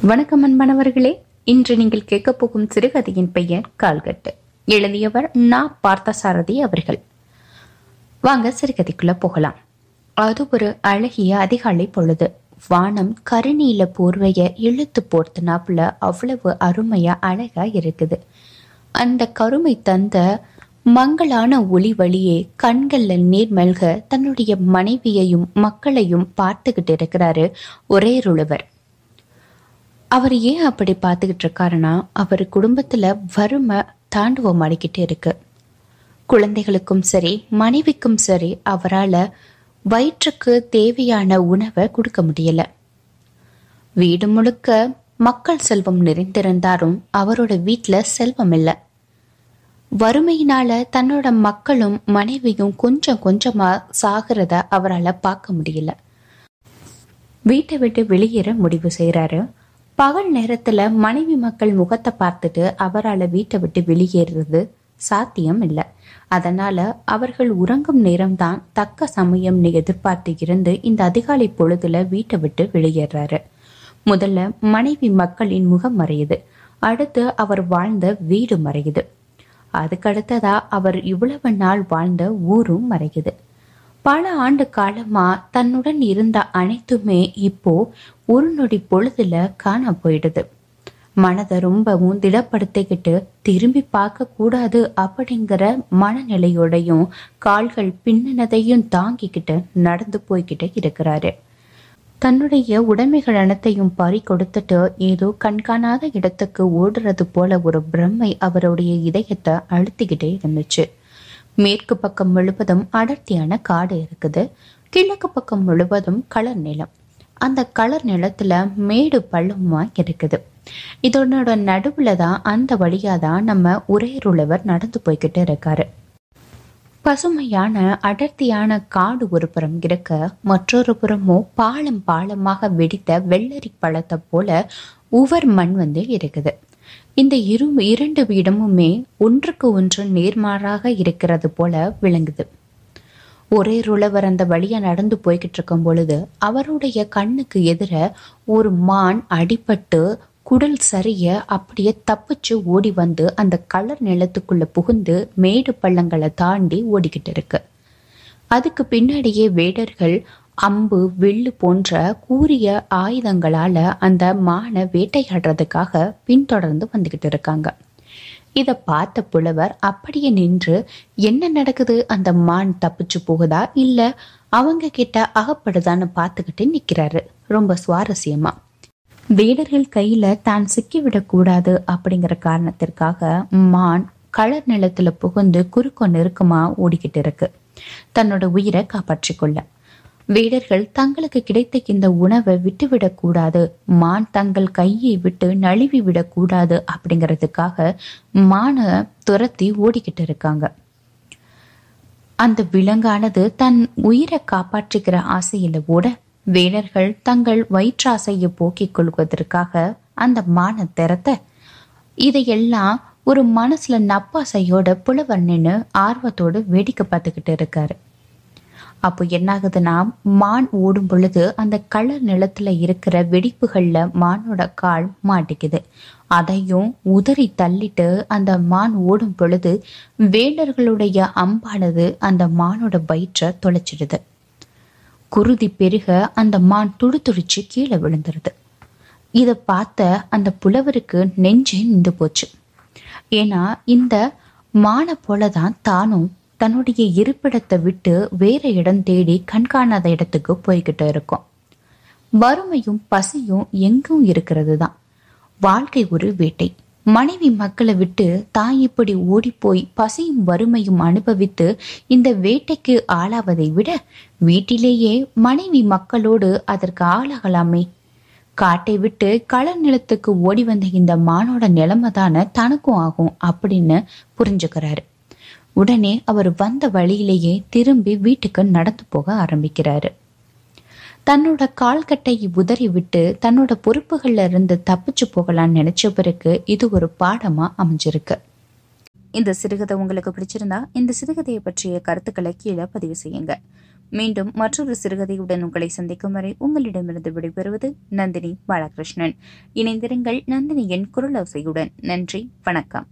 வணக்கம் அன்பானவர்களே. இன்று நீங்கள் கேட்க போகும் சிறுகதையின் பெயர் கால்கட்டு. எழுதியவர் நா. பார்த்தசாரதி அவர்கள். வாங்க சிறுகதைக்குள்ள போகலாம். அது ஒரு அழகிய அதிகாலை பொழுது. வானம் கருநீல போர்வைய இழுத்து போர்த்தினாப்புல அவ்வளவு அருமையா அழகா இருக்குது. அந்த கருமை தந்த மங்களான ஒளி வழியே கண்கள்ல நீர் மல்க தன்னுடைய மனைவியையும் மக்களையும் பார்த்துக்கிட்டு இருக்கிறாரு ஒரே ருழுவர் அவர் ஏன் அப்படி பார்த்துக்கிட்டு இருக்காருன்னா அவர் குடும்பத்தில் வறுமை தாண்டுவம் அடிக்கிட்டு இருக்கு. குழந்தைகளுக்கும் சரி மனைவிக்கும் சரி அவரால் வயிற்றுக்கு தேவையான உணவை கொடுக்க முடியல. வீடு முழுக்க மக்கள் செல்வம் நிறைந்திருந்தாலும் அவரோட வீட்டில் செல்வம் இல்லை. வறுமையினால தன்னோட மக்களும் மனைவியும் கொஞ்சம் கொஞ்சமா சாகிறத அவரால் பார்க்க முடியல. வீட்டை விட்டு வெளியேற முடிவு செய்கிறாரு பகல் நேரத்துல மனைவி மக்கள் முகத்தை பார்த்துட்டு அவரால் வீட்டை விட்டு வெளியேறுறது சாத்தியம் இல்லை. அதனால அவர்கள் உறங்கும் நேரம்தான் தக்க சமயம்னு எதிர்பார்த்து இருந்து இந்த அதிகாலை பொழுதுல வீட்டை விட்டு வெளியேறாரு. முதல்ல மனைவி மக்களின் முகம் மறையுது. அடுத்து அவர் வாழ்ந்த வீடு மறையுது. அதுக்கடுத்ததா அவர் இவ்வளவு நாள் வாழ்ந்த ஊரும் மறையுது. பல ஆண்டு காலமா தன்னுடன் இருந்த அனைத்துமே இப்போ ஒரு நொடி பொழுதுல காண போயிடுது. மனதை ரொம்பவும் திடப்படுத்திக்கிட்டு திரும்பி பார்க்க கூடாது அப்படிங்கிற மனநிலையோடையும் கால்கள் பின்னினதையும் தாங்கிக்கிட்டு நடந்து போய்கிட்டு இருக்கிறாரு. தன்னுடைய உடைமைகள் அனைத்தையும் பறி கொடுத்துட்டு ஏதோ கண்காணாத இடத்துக்கு ஓடுறது போல ஒரு பிரம்மை அவருடைய இதயத்தை அழுத்திக்கிட்டே இருந்துச்சு. மேற்கு பக்கம் முழுவதும் அடர்த்தியான காடு இருக்குது. கிழக்கு பக்கம் முழுவதும் கலர் நிலம். அந்த கலர் நிலத்துல மேடு பள்ளமா இருக்குது. இதனோட நடுவுல தான் அந்த வழியா தான் நம்ம உரையருளவர் நடந்து போய்கிட்டு இருக்காரு. பசுமையான அடர்த்தியான காடு ஒரு புறம் இருக்க மற்றொரு புறமோ பாலம் பாலமாக வெடித்த வெள்ளரி பழத்தை போல உவர் மண் வந்து இருக்குது. இந்த இரு இரண்டு வீடமுமே ஒன்றுக்கு ஒன்று நேர்மாறாக இருக்கிறது போல விளங்குது. ஒரே ருளவர் அந்த வழியா நடந்து போய்கிட்டு இருக்கும் பொழுது அவருடைய கண்ணுக்கு எதிர ஒரு மான் அடிபட்டு குடல் சரிய அப்படியே தப்பிச்சு ஓடி வந்து அந்த கலர் நிலத்துக்குள்ள புகுந்து மேடு பள்ளங்களை தாண்டி ஓடிக்கிட்டு இருக்கு அதுக்கு பின்னாடியே வேடர்கள் அம்பு வில்லு போன்ற கூரிய ஆயுதங்களால அந்த மானை வேட்டையாடுறதுக்காக பின்தொடர்ந்து வந்துகிட்டு இருக்காங்க. இதை பார்த்த புலவர் அப்படியே நின்று என்ன நடக்குது? அந்த மான் தப்பிச்சு போகுதா? இல்ல அவங்க கிட்ட அகப்படுதான்னு பார்த்துக்கிட்டு நிக்கிறாரு. ரொம்ப சுவாரஸ்யமா. வேடர்கள் கையில தான் சிக்கிவிடக் கூடாது அப்படிங்கிற காரணத்திற்காக மான் களர் நிலத்துல புகுந்து குறுக்கோ நெருக்கமா ஓடிக்கிட்டு இருக்கு. தன்னோட உயிரை காப்பாற்றிக்கொள்ள. வீரர்கள் தங்களுக்கு கிடைத்த இந்த உணவை விட்டுவிடக் கூடாது மான் தங்கள் கையை விட்டு நழுவி விடக்கூடாது அப்படிங்கிறதுக்காக மானை துரத்தி ஓடிக்கிட்டு இருக்காங்க. அந்த விலங்கானது தன் உயிரை காப்பாற்றுகிற ஆசையில ஓட வேடர்கள் தங்கள் வயிற்றாசையை போக்கிக் கொள்வதற்காக அந்த மான திறத்த இதையெல்லாம் ஒரு மனசுல நப்பாசையோட புலவர் நின்று ஆர்வத்தோடு வேடிக்கை பார்த்துக்கிட்டு இருக்காரு. அப்போ என்னாகுதுன்னா மான் ஓடும் பொழுது அந்த கலர் நிலத்துல இருக்கிற வெடிப்புகள்ல மானோட கால் மாட்டிக்குது. அதையும் உதறி தள்ளிட்டு அந்த மான் ஓடும் பொழுது வேடர்களுடைய அம்பானது அந்த மானோட வயிற்றை தொலைச்சிடுது. குருதி பெருக அந்த மான் துடிதுடிச்சு கீழே விழுந்துருது. இதை பார்த்த அந்த புலவருக்கு நெஞ்சே நின்று போச்சு. ஏன்னா இந்த மானை போலதான் தானும் தன்னுடைய இருப்பிடத்தை விட்டு வேற இடம் தேடி கண்காணாத இடத்துக்கு போய்கிட்டு இருக்கோம். வறுமையும் பசியும் எங்கும் இருக்கிறது தான் வாழ்க்கை ஒரு வேட்டை. மனைவி மக்களை விட்டு தாய் இப்படி ஓடிப்போய் பசியும் வறுமையும் அனுபவித்து இந்த வேட்டைக்கு ஆளாவதை விட வீட்டிலேயே மனைவி மக்களோடு அதற்கு ஆளாகலாமே. காட்டை விட்டு கள நிலத்துக்கு ஓடி வந்த இந்த மானோட நிலைமை தானே தனக்கும் ஆகும் அப்படின்னு புரிஞ்சுக்கிறாரு. உடனே அவர் வந்த வழியிலேயே திரும்பி வீட்டுக்கு நடந்து போக ஆரம்பிக்கிறாரு. தன்னோட கால்கட்டை உதறி விட்டு தன்னோட பொறுப்புகள்ல இருந்து தப்பிச்சு போகலான்னு நினைச்ச பிறகு இது ஒரு பாடமா அமைஞ்சிருக்கு. இந்த சிறுகதை உங்களுக்கு பிடிச்சிருந்தா இந்த சிறுகதையை பற்றிய கருத்துக்களை கீழே பதிவு செய்யுங்க. மீண்டும் மற்றொரு சிறுகதையுடன் உங்களை சந்திக்கும் வரை உங்களிடமிருந்து விடைபெறுவது நந்தினி பாலகிருஷ்ணன். இணைந்திருங்கள் நந்தினியின் குரலோசையுடன் நன்றி வணக்கம்.